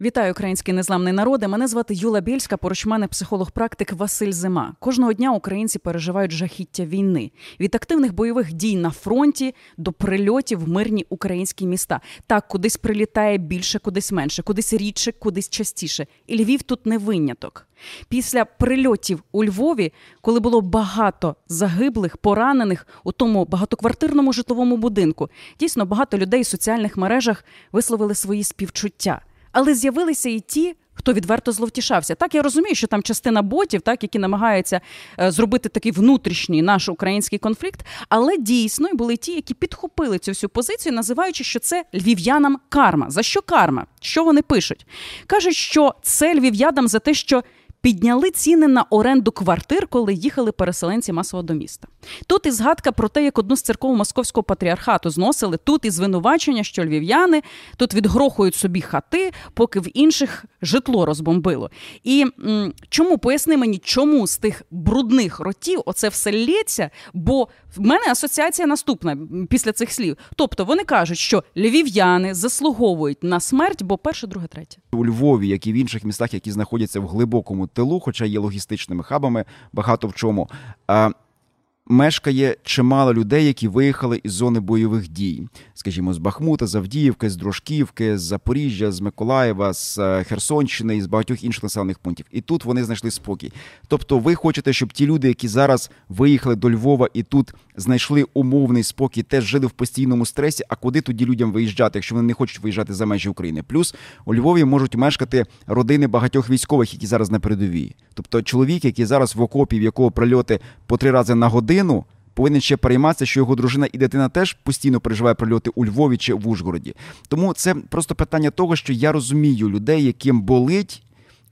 Вітаю, український незламний народи. Мене звати Юла Більська, поруч мене психолог-практик Василь Зима. Кожного дня українці переживають жахіття війни від активних бойових дій на фронті до прильотів в мирні українські міста. Так, кудись прилітає більше, кудись менше, кудись рідше, кудись частіше. І Львів тут не виняток. Після прильотів у Львові, коли було багато загиблих, поранених у тому багатоквартирному житловому будинку, дійсно багато людей в соціальних мережах висловили свої співчуття але з'явилися і ті. Хто відверто зловтішався. Так, я розумію, що там частина ботів, так, які намагаються е, зробити такий внутрішній наш український конфлікт, але дійсно були ті, які підхопили цю всю позицію, називаючи, що це львів'янам карма. За що карма? Що вони пишуть? Кажуть, що це львів'янам за те, що підняли ціни на оренду квартир, коли їхали переселенці масово до міста. Тут і згадка про те, як одну з церков московського патріархату зносили. Тут і звинувачення, що львів'яни тут відгрохують собі хати, поки в інших житло розбомбило. І м, чому поясни мені, чому з тих брудних ротів оце все лється? Бо в мене асоціація наступна після цих слів. Тобто вони кажуть, що львів'яни заслуговують на смерть, бо перше, друге, третє у Львові, як і в інших містах, які знаходяться в глибокому тилу, хоча є логістичними хабами, багато в чому мешкає чимало людей, які виїхали із зони бойових дій, скажімо, з Бахмута, з Авдіївки, з Дружківки, з Запоріжжя, з Миколаєва, з е, Херсонщини і з багатьох інших населених пунктів. І тут вони знайшли спокій. Тобто, ви хочете, щоб ті люди, які зараз виїхали до Львова і тут знайшли умовний спокій, теж жили в постійному стресі. А куди тоді людям виїжджати, якщо вони не хочуть виїжджати за межі України? Плюс у Львові можуть мешкати родини багатьох військових, які зараз на передовій. Тобто, чоловік, який зараз в окопі, в якого прильоти по три рази на годину годину повинен ще перейматися, що його дружина і дитина теж постійно переживає прильоти у Львові чи в Ужгороді. Тому це просто питання того, що я розумію людей, яким болить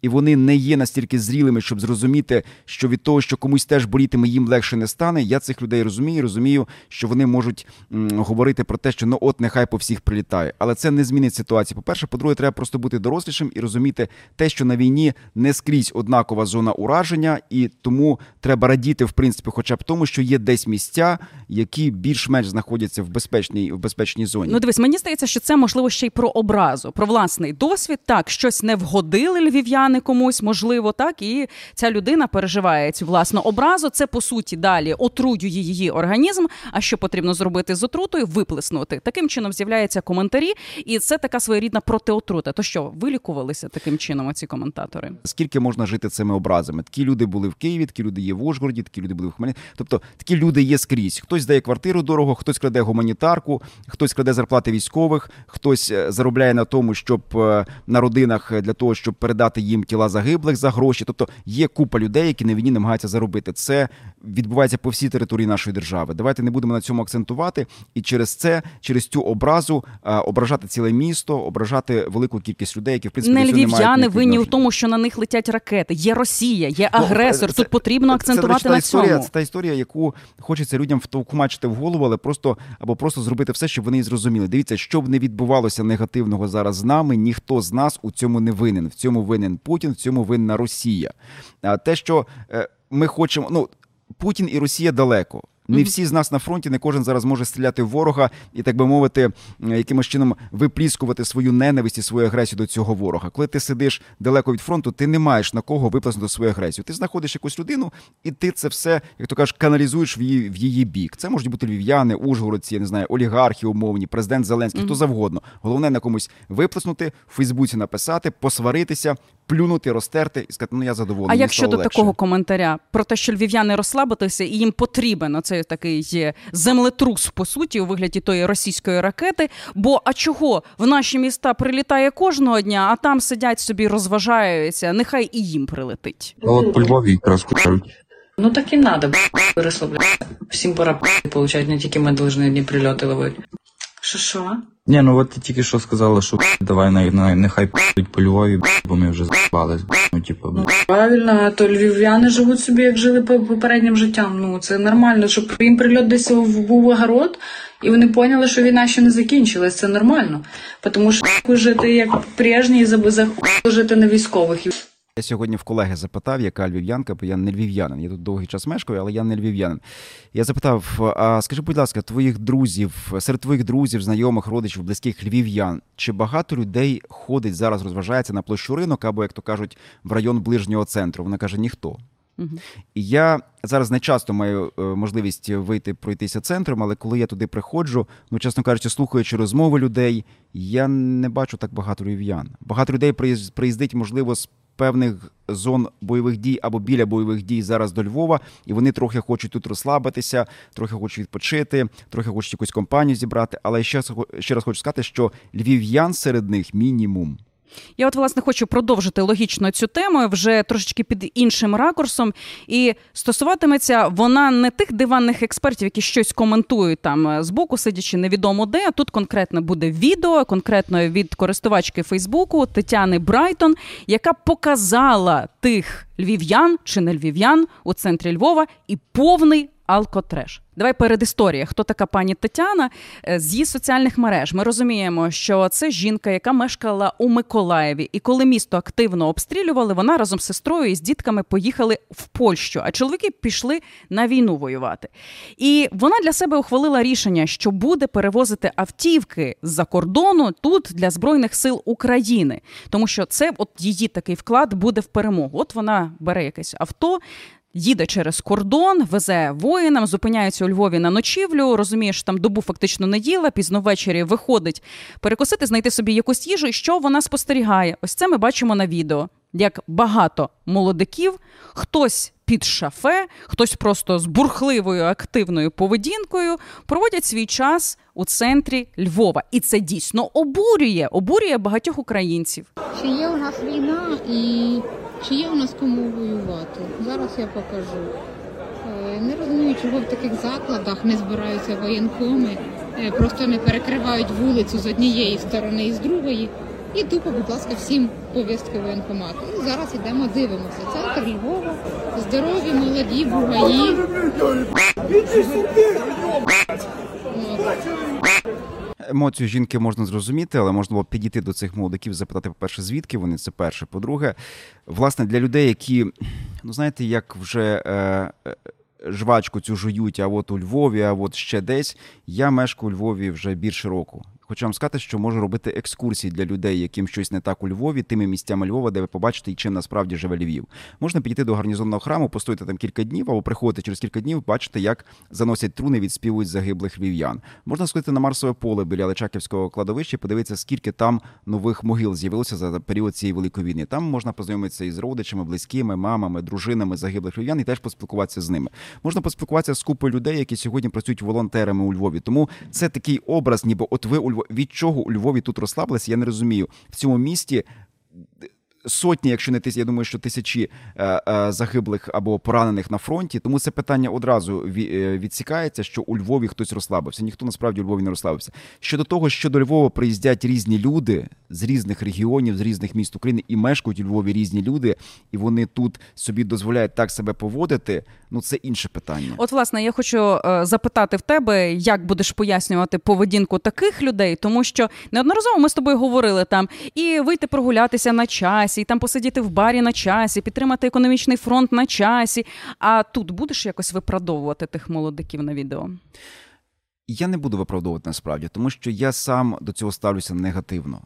і вони не є настільки зрілими, щоб зрозуміти, що від того, що комусь теж болітиме, їм легше не стане. Я цих людей розумію, розумію, що вони можуть говорити про те, що ну от нехай по всіх прилітає. Але це не змінить ситуацію. По перше, по-друге, треба просто бути дорослішим і розуміти те, що на війні не скрізь однакова зона ураження, і тому треба радіти, в принципі, хоча б тому, що є десь місця, які більш-менш знаходяться в безпечній в безпечній зоні. Ну дивись, мені здається, що це можливо ще й про образу, про власний досвід. Так, щось не вгодили львів'яни не комусь, можливо, так і ця людина переживає цю власну образу. Це по суті далі отруює її організм. А що потрібно зробити з отрутою? Виплеснути. Таким чином з'являються коментарі, і це така своєрідна протиотрута. То що вилікувалися таким чином? Ці коментатори? Скільки можна жити цими образами? Такі люди були в Києві, такі люди є в Ужгороді, такі люди були в Хмельницькому. Тобто такі люди є скрізь. Хтось здає квартиру дорого, хтось краде гуманітарку, хтось краде зарплати військових, хтось е, заробляє на тому, щоб е, на родинах для того, щоб передати їм тіла загиблих за гроші. Тобто є купа людей, які на війні намагаються заробити. Це відбувається по всій території нашої держави. Давайте не будемо на цьому акцентувати, і через це, через цю образу, ображати ціле місто, ображати велику кількість людей, які в принципі не львів'яни винні в тому, що на них летять ракети. Є Росія, є агресор. Це, Тут потрібно акцентувати це, це, на історія, цьому. Це та історія, яку хочеться людям втовкмачити в голову, але просто або просто зробити все, щоб вони зрозуміли. Дивіться, що б не відбувалося негативного зараз з нами. Ніхто з нас у цьому не винен. В цьому винен Путін, в цьому винна Росія. А те, що е, ми хочемо, ну Путін і Росія далеко. Не всі з нас на фронті, не кожен зараз може стріляти в ворога і, так би мовити, якимось чином випліскувати свою ненависть і свою агресію до цього ворога. Коли ти сидиш далеко від фронту, ти не маєш на кого виплеснути свою агресію. Ти знаходиш якусь людину, і ти це все, як то кажеш, каналізуєш в її в її бік. Це можуть бути львів'яни, ужгородці, я не знаю, олігархи умовні, президент Зеленський, mm-hmm. хто завгодно. Головне на комусь виплеснути, в Фейсбуці написати, посваритися, плюнути, розтерти і сказати, ну я задоволений. А як щодо такого коментаря про те, що львів'яни розслабитися і їм потрібен оцей такий землетрус по суті у вигляді тої російської ракети. Бо а чого в наші міста прилітає кожного дня, а там сидять собі, розважаються, нехай і їм прилетить. Ну, от по Львові якраз Ну так і треба, розслаблятися. Всім пора получать, не тільки ми повинні одні прильоти ловити. Що що? Ні, ну от ти тільки що сказала, що давай на, на, нехай п***ють по Львові, бо ми вже з***бались. Ну, типу. Ну, правильно, а то львів'яни живуть собі, як жили попереднім життям. Ну, це нормально, щоб їм прильот десь був огород, і вони поняли, що війна ще не закінчилась. Це нормально. Тому що жити як прежні і жити на військових. Я сьогодні в колеги запитав, яка львів'янка, бо я не львів'янин. Я тут довгий час мешкаю, але я не львів'янин. Я запитав: а скажи, будь ласка, твоїх друзів, серед твоїх друзів, знайомих, родичів, близьких львів'ян, чи багато людей ходить зараз, розважається на площу ринок або, як то кажуть, в район ближнього центру? Вона каже: ніхто. Угу. І я зараз не часто маю е, можливість вийти пройтися центром, але коли я туди приходжу, ну чесно кажучи, слухаючи розмови людей, я не бачу так багато львів'ян. Багато людей приїздить, можливо, з певних зон бойових дій або біля бойових дій зараз до Львова, і вони трохи хочуть тут розслабитися, трохи хочуть відпочити, трохи хочуть якусь компанію зібрати. Але ще ще раз хочу сказати, що львів'ян серед них мінімум. Я от власне хочу продовжити логічно цю тему вже трошечки під іншим ракурсом. І стосуватиметься вона не тих диванних експертів, які щось коментують там з збоку, сидячи невідомо де. Тут конкретно буде відео, конкретно від користувачки Фейсбуку Тетяни Брайтон, яка показала тих львів'ян чи не львів'ян у центрі Львова і повний алкотреш. Давай перед історією. Хто така пані Тетяна е, з її соціальних мереж? Ми розуміємо, що це жінка, яка мешкала у Миколаєві, і коли місто активно обстрілювали, вона разом з сестрою і з дітками поїхали в Польщу. А чоловіки пішли на війну воювати. І вона для себе ухвалила рішення, що буде перевозити автівки з-за кордону тут для збройних сил України, тому що це от її такий вклад буде в перемогу. От вона бере якесь авто їде через кордон, везе воїнам, зупиняється у Львові на ночівлю. Розумієш, там добу фактично не їла, пізно ввечері виходить перекусити, знайти собі якусь їжу, і що вона спостерігає. Ось це ми бачимо на відео. Як багато молодиків, хтось під шафе, хтось просто з бурхливою активною поведінкою проводять свій час у центрі Львова, і це дійсно обурює, обурює багатьох українців. Чи є у нас війна і чи є у нас кому воювати? Зараз я покажу. Е, не розумію, чого в таких закладах не збираються воєнкоми, е, просто не перекривають вулицю з однієї сторони і з другої. І тупо, будь ласка, всім повістки воєнкомату. І зараз йдемо, дивимося. Центр Львова, здорові, молоді, бугаї. Емоцію жінки можна зрозуміти, але можна було підійти до цих молодиків, запитати, по-перше, звідки вони це перше. По-друге, власне, для людей, які, ну знаєте, як вже е, е, жвачку цю жують, а от у Львові, а от ще десь. Я мешкаю у Львові вже більше року. Хочу вам сказати, що можу робити екскурсії для людей, яким щось не так у Львові, тими місцями Львова, де ви побачите, чим насправді живе Львів. Можна підійти до гарнізонного храму, постояти там кілька днів, або приходити через кілька днів, бачити, як заносять труни, відспівують загиблих львів'ян. Можна сходити на Марсове поле біля Личаківського кладовища, і подивитися, скільки там нових могил з'явилося за період цієї великої війни. Там можна познайомитися із родичами, близькими, мамами, дружинами загиблих львів'ян і теж поспілкуватися з ними. Можна поспілкуватися з купою людей, які сьогодні працюють волонтерами у Львові. Тому це такий образ, ніби от ви у Львові від чого у Львові тут розслабилися, я не розумію. В цьому місті сотні, якщо не тисячі, я думаю, що тисячі е, е, загиблих або поранених на фронті. Тому це питання одразу е, відсікається, що у Львові хтось розслабився. Ніхто насправді у Львові не розслабився. Щодо того, що до Львова приїздять різні люди з різних регіонів, з різних міст України і мешкають у Львові різні люди, і вони тут собі дозволяють так себе поводити. Ну це інше питання. От, власне, я хочу запитати в тебе, як будеш пояснювати поведінку таких людей, тому що неодноразово ми з тобою говорили там і вийти прогулятися на час часі, і там посидіти в барі на часі, підтримати економічний фронт на часі. А тут будеш якось виправдовувати тих молодиків на відео? Я не буду виправдовувати насправді, тому що я сам до цього ставлюся негативно.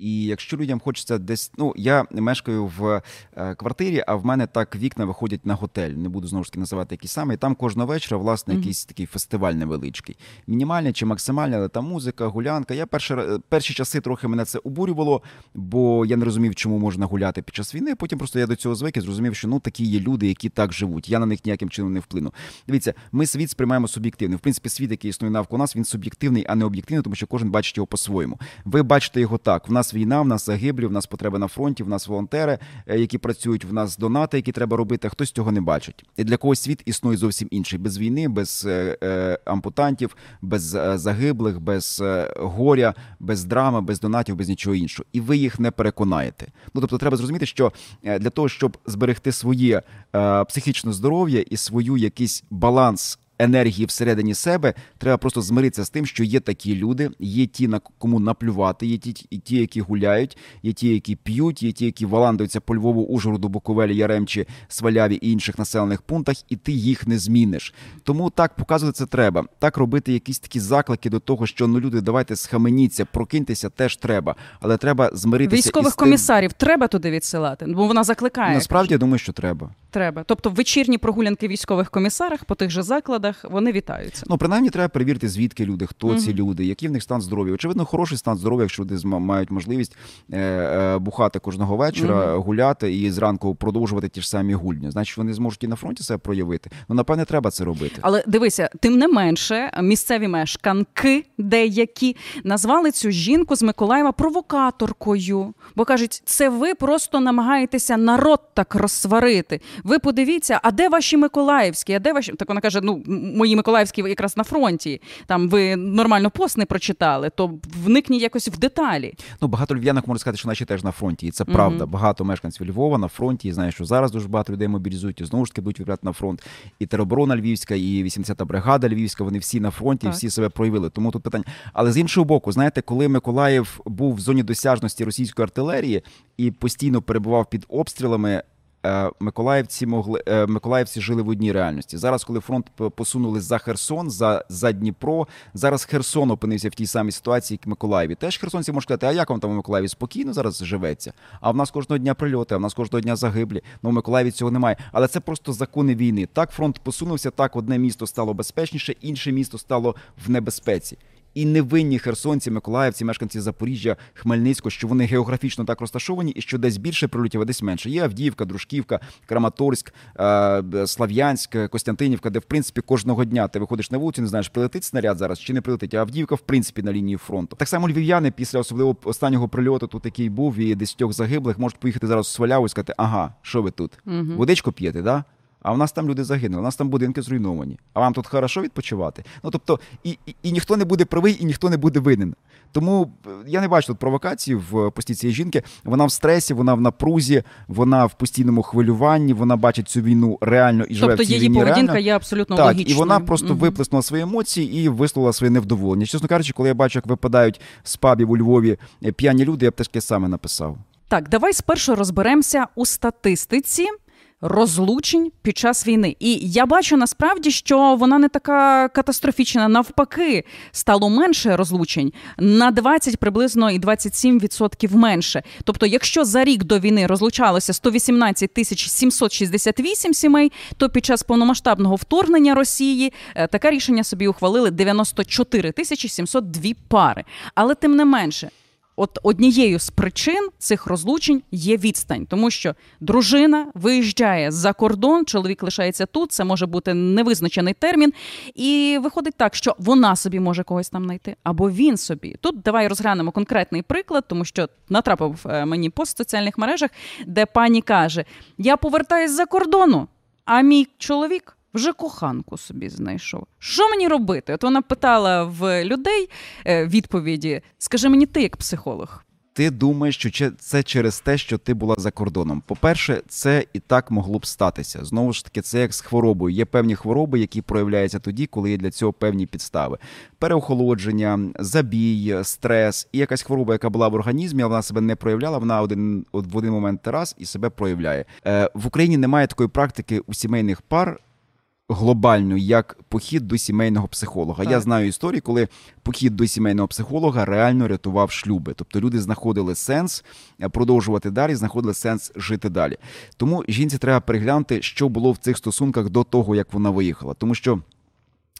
І якщо людям хочеться десь, ну я мешкаю в е, квартирі, а в мене так вікна виходять на готель. Не буду знову ж таки називати який саме. І там кожного вечора, власне, якийсь такий фестиваль невеличкий. Мінімальний чи максимальний, але там музика, гулянка. Я перші, перші часи трохи мене це обурювало, бо я не розумів, чому можна гуляти під час війни. Потім просто я до цього звик і зрозумів, що ну такі є люди, які так живуть. Я на них ніяким чином не вплину. Дивіться, ми світ сприймаємо суб'єктивно. В принципі, світ, який існує навколо нас, він суб'єктивний, а не об'єктивний, тому що кожен бачить його по-своєму. Ви бачите його так. В нас війна, в нас загиблі, в нас потреби на фронті, в нас волонтери, е, які працюють, в нас донати, які треба робити. Хтось цього не бачить. І для когось світ існує зовсім інший. Без війни, без е, е, ампутантів, без загиблих, без горя, без драми, без донатів, без нічого іншого. І ви їх не переконаєте. Ну тобто, треба зрозуміти, що для того, щоб зберегти своє психічне здоров'я і свою якийсь баланс енергії всередині себе, треба просто змиритися з тим, що є такі люди, є ті, на кому наплювати, є ті, і ті, які гуляють, є ті, які п'ють, є ті, які валандуються по Львову, Ужгороду, Буковелі, Яремчі, Сваляві і інших населених пунктах, і ти їх не зміниш. Тому так показувати це треба. Так робити якісь такі заклики до того, що ну люди, давайте схаменіться, прокиньтеся, теж треба. Але треба змиритися Військових із тим- комісарів треба туди відсилати, бо вона закликає. Насправді я думаю, що треба. Треба. Тобто вечірні прогулянки військових комісарах по тих же закладах вони вітаються. Ну, принаймні, треба перевірити, звідки люди, хто ці люди, який в них стан здоров'я. Очевидно, хороший стан здоров'я, якщо люди мають можливість е, е, бухати кожного вечора, гуляти і зранку продовжувати ті ж самі гульні. Значить, вони зможуть і на фронті себе проявити. Ну, напевне, треба це робити. Але дивися, тим не менше, місцеві мешканки деякі назвали цю жінку з Миколаєва провокаторкою. Бо кажуть, це ви просто намагаєтеся народ так розсварити. Ви подивіться, а де ваші Миколаївські? А де ваші? Так вона каже: ну мої Миколаївські якраз на фронті. Там ви нормально пост не прочитали, то вникніть якось в деталі. Ну, багато львів'янок можуть сказати, що наші теж на фронті. І це Мгм. правда. Багато мешканців Львова на фронті. І знаю, що зараз дуже багато людей мобілізують і знову ж таки будуть відправляти на фронт. І тероборона Львівська, і 80-та бригада Львівська, вони всі на фронті, Так. всі себе проявили. Тому тут питання. Але з іншого боку, знаєте, коли Миколаїв був в зоні досяжності російської артилерії і постійно перебував під обстрілами. Е, Миколаївці могли е, Миколаївці жили в одній реальності. Зараз, коли фронт посунули за Херсон, за, за Дніпро, зараз Херсон опинився в тій самій ситуації, як Миколаєві. Теж херсонці можуть сказати, а як вам там у Миколаєві спокійно зараз живеться? А в нас кожного дня прильоти, а в нас кожного дня загиблі. Ну, у Миколаєві цього немає. Але це просто закони війни. Так фронт посунувся, так одне місто стало безпечніше, інше місто стало в небезпеці. І невинні херсонці, миколаївці, мешканці Запоріжжя, Хмельницького, що вони географічно так розташовані, і що десь більше прильотів, а десь менше. Є Авдіївка, Дружківка, Краматорськ, е, Слав'янськ, Костянтинівка, де в принципі кожного дня ти виходиш на вулицю, не знаєш, прилетить снаряд зараз чи не прилетить. А Авдіївка, в принципі, на лінії фронту. Так само львів'яни після особливо останнього прильоту, тут який був, і десятьох загиблих, можуть поїхати зараз у Сваляву і сказати, ага, що ви тут? Водичку п'єте, да? А в нас там люди загинули, у нас там будинки зруйновані. А вам тут хорошо відпочивати? Ну тобто, і, і, і ніхто не буде правий, і ніхто не буде винен. Тому е, я не бачу тут провокації в е, пості цієї жінки. Вона в стресі, вона в напрузі, вона в постійному хвилюванні, вона бачить цю війну реально і живе Тобто в цій її війні поведінка реально. є абсолютно Так, логічною. і вона просто Мгм. виплеснула свої емоції і висловила своє невдоволення. Чесно кажучи, коли я бачу, як випадають з пабів у Львові е, п'яні люди, я б теж саме написав. Так, давай спершу розберемося у статистиці. Розлучень під час війни, і я бачу насправді, що вона не така катастрофічна. Навпаки, стало менше розлучень на 20 приблизно і 27% менше. Тобто, якщо за рік до війни розлучалося 118 тисяч 768 сімей, то під час повномасштабного вторгнення Росії е, таке рішення собі ухвалили 94 тисячі 702 пари. Але тим не менше. От однією з причин цих розлучень є відстань, тому що дружина виїжджає за кордон, чоловік лишається тут. Це може бути невизначений термін, і виходить так, що вона собі може когось там знайти, або він собі. Тут давай розглянемо конкретний приклад, тому що натрапив е, мені пост в соціальних мережах, де пані каже: Я повертаюсь за кордону, а мій чоловік. Вже коханку собі знайшов. Що мені робити? От вона питала в людей е, відповіді: скажи мені, ти як психолог. Ти думаєш, що це через те, що ти була за кордоном. По-перше, це і так могло б статися. Знову ж таки, це як з хворобою. Є певні хвороби, які проявляються тоді, коли є для цього певні підстави: переохолодження, забій, стрес і якась хвороба, яка була в організмі, вона себе не проявляла. Вона один в один момент раз і себе проявляє. Е, в Україні немає такої практики у сімейних пар. Глобальну, як похід до сімейного психолога. Так. Я знаю історії, коли похід до сімейного психолога реально рятував шлюби. Тобто люди знаходили сенс е, продовжувати далі, знаходили сенс жити далі. Тому жінці треба переглянути, що було в цих стосунках до того, як вона виїхала. Тому що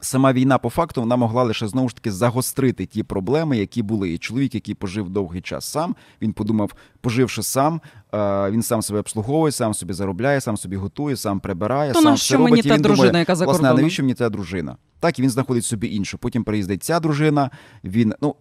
сама війна, по факту, вона могла лише знову ж таки загострити ті проблеми, які були. І чоловік, який пожив довгий час сам, він подумав, поживши сам, е, він сам себе обслуговує, сам собі заробляє, сам собі готує, сам прибирає, То сам все робить. мені та він дружина, думає, яка за власне, кордоном? навіщо мені та дружина? Так, і він знаходить собі іншу. Потім приїздить ця дружина. Він ну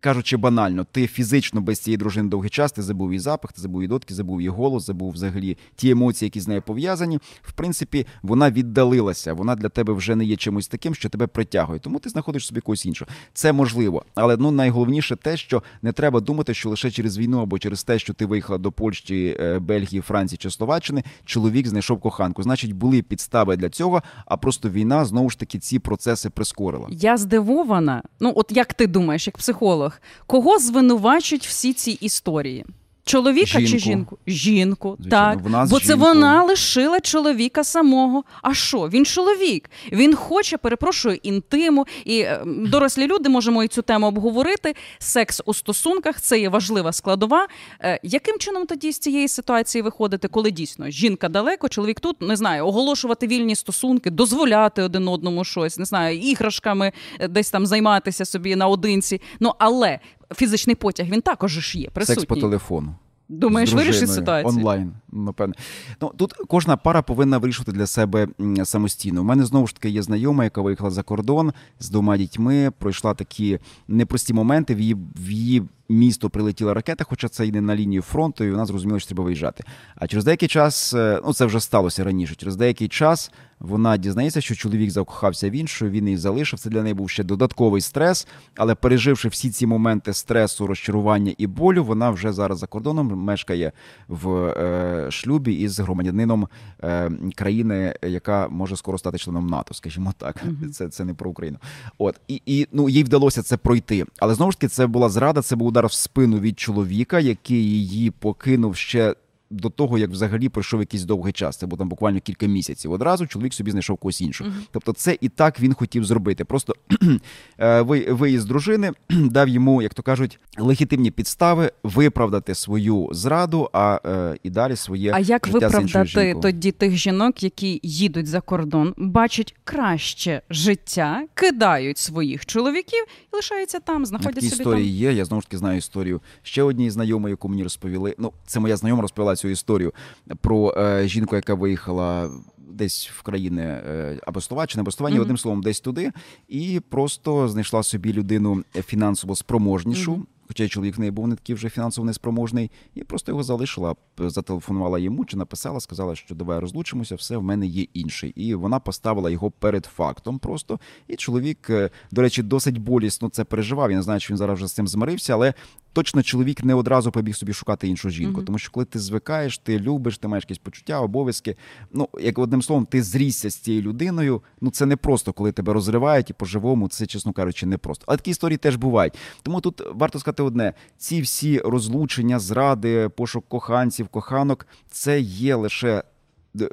кажучи банально, ти фізично без цієї дружини довгий час, ти забув її запах, ти забув її дотки, забув її голос, забув взагалі ті емоції, які з нею пов'язані. В принципі, вона віддалилася. Вона для тебе вже не є чимось таким, що тебе притягує. Тому ти знаходиш собі когось іншого. Це можливо, але ну найголовніше те, що не треба думати, що лише через війну або через те, що ти виїхала до Польщі, е, Бельгії, Франції чи Словаччини, чоловік знайшов коханку. Значить, були підстави для цього, а просто війна знову ж таки ці процеси прискорила. Я здивована. Ну, от як ти думаєш, як психолог, кого звинувачують всі ці історії? Чоловіка Жінку. чи жінку? Жінку, Звичайно, так. Бо це вона лишила чоловіка самого. А що? Він чоловік. Він хоче, перепрошую, інтиму. І е, дорослі люди можемо і цю тему обговорити. Секс у стосунках це є важлива складова. Е, яким чином тоді з цієї ситуації виходити, коли дійсно жінка далеко, чоловік тут не знаю, оголошувати вільні стосунки, дозволяти один одному щось, не знаю, іграшками е, десь там займатися собі наодинці. Ну але фізичний потяг він також ж є присутній. Секс по телефону. Думаєш, вирішить ситуацію? онлайн. Напевне, ну тут кожна пара повинна вирішувати для себе самостійно. У мене знову ж таки є знайома, яка виїхала за кордон з двома дітьми. Пройшла такі непрості моменти. В її в її місто прилетіла ракета, хоча це і не на лінію фронту, і вона зрозуміла, що треба виїжджати. А через деякий час, е, ну це вже сталося раніше. Через деякий час вона дізнається, що чоловік закохався в іншу, він її залишив. Це для неї був ще додатковий стрес. Але переживши всі ці моменти стресу, розчарування і болю, вона вже зараз за кордоном мешкає в е, шлюбі із громадянином е, країни, яка може скоро стати членом НАТО, скажімо так. Це, це не про Україну. От і, і ну їй вдалося це пройти. Але знову ж таки, це була зрада, це був удар в спину від чоловіка, який її покинув ще. До того, як взагалі пройшов якийсь довгий час, це було там буквально кілька місяців. Одразу чоловік собі знайшов когось іншого. Тобто, це і так він хотів зробити. Просто е, ви- виїзд дружини дав йому, як то кажуть, легітимні підстави виправдати свою зраду, а е, і далі своє А як життя виправдати тоді тих жінок, які їдуть за кордон, бачать краще життя, кидають своїх чоловіків і лишаються там, знаходять Такі собі історії там. є. Я знову ж таки знаю історію ще однієї знайомої, яку мені розповіли. Ну, це моя знайома розповіла цю історію про е, жінку, яка виїхала десь в країни е, або Словаччини, або Словенії, Мгм. одним словом, десь туди, і просто знайшла собі людину фінансово спроможнішу. Мгм. Хоча й чоловік в неї був не такий вже фінансово неспроможний, і просто його залишила, зателефонувала йому чи написала, сказала, що давай розлучимося, все в мене є інший. І вона поставила його перед фактом просто. І чоловік, е, до речі, досить болісно це переживав. Я не знаю, чи він зараз вже з цим змирився, але точно чоловік не одразу побіг собі шукати іншу жінку. Мгм. Тому що коли ти звикаєш, ти любиш, ти маєш якісь почуття, обов'язки. Ну, як одним словом, ти зрісся з цією людиною. Ну це не просто, коли тебе розривають і по-живому, це, чесно кажучи, не просто. Але такі історії теж бувають. Тому тут варто сказати одне: ці всі розлучення, зради, пошук коханців, коханок, це є лише.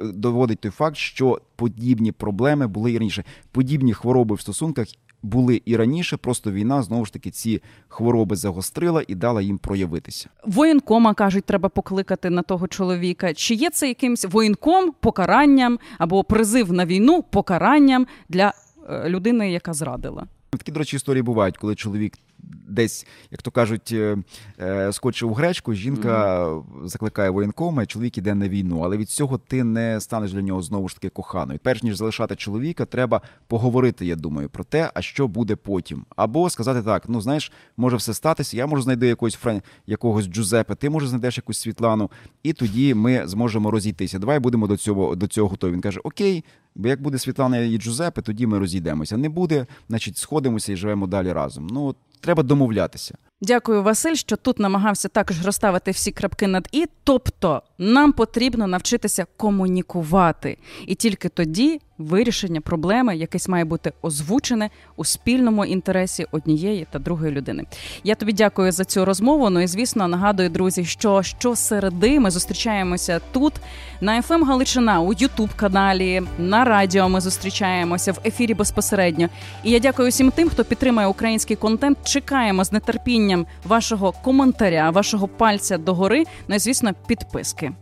Доводить той факт, що подібні проблеми були і раніше. Подібні хвороби в стосунках були і раніше. Просто війна знову ж таки ці хвороби загострила і дала їм проявитися. Воєнкома кажуть, треба покликати на того чоловіка. Чи є це якимсь воєнком покаранням або призив на війну покаранням для е, людини, яка зрадила? Такі, до речі, історії бувають, коли чоловік десь, як то кажуть, е, е, скочив у гречку, жінка закликає воєнкома, і чоловік іде на війну. Але від цього ти не станеш для нього знову ж таки коханою. Перш ніж залишати чоловіка, треба поговорити, я думаю, про те, а що буде потім. Або сказати так: ну знаєш, може все статися, я можу знайти якогось френ... якогось Джузепе, ти може знайдеш якусь Світлану, і тоді ми зможемо розійтися. Давай будемо до цього до цього готові. Він каже: Окей. Бо як буде Світлана і Джузепе, тоді ми розійдемося. Не буде, значить, сходимося і живемо далі разом. Ну треба домовлятися. Дякую, Василь, що тут намагався також розставити всі крапки над і. Тобто, нам потрібно навчитися комунікувати, і тільки тоді вирішення проблеми якесь має бути озвучене у спільному інтересі однієї та другої людини. Я тобі дякую за цю розмову. Ну і звісно, нагадую, друзі, що щосереди ми зустрічаємося тут на FM Галичина у Ютуб каналі, на радіо. Ми зустрічаємося в ефірі безпосередньо. І я дякую всім тим, хто підтримує український контент. Чекаємо з нетерпінням вашого коментаря, вашого пальця догори. Ну і звісно, підписки.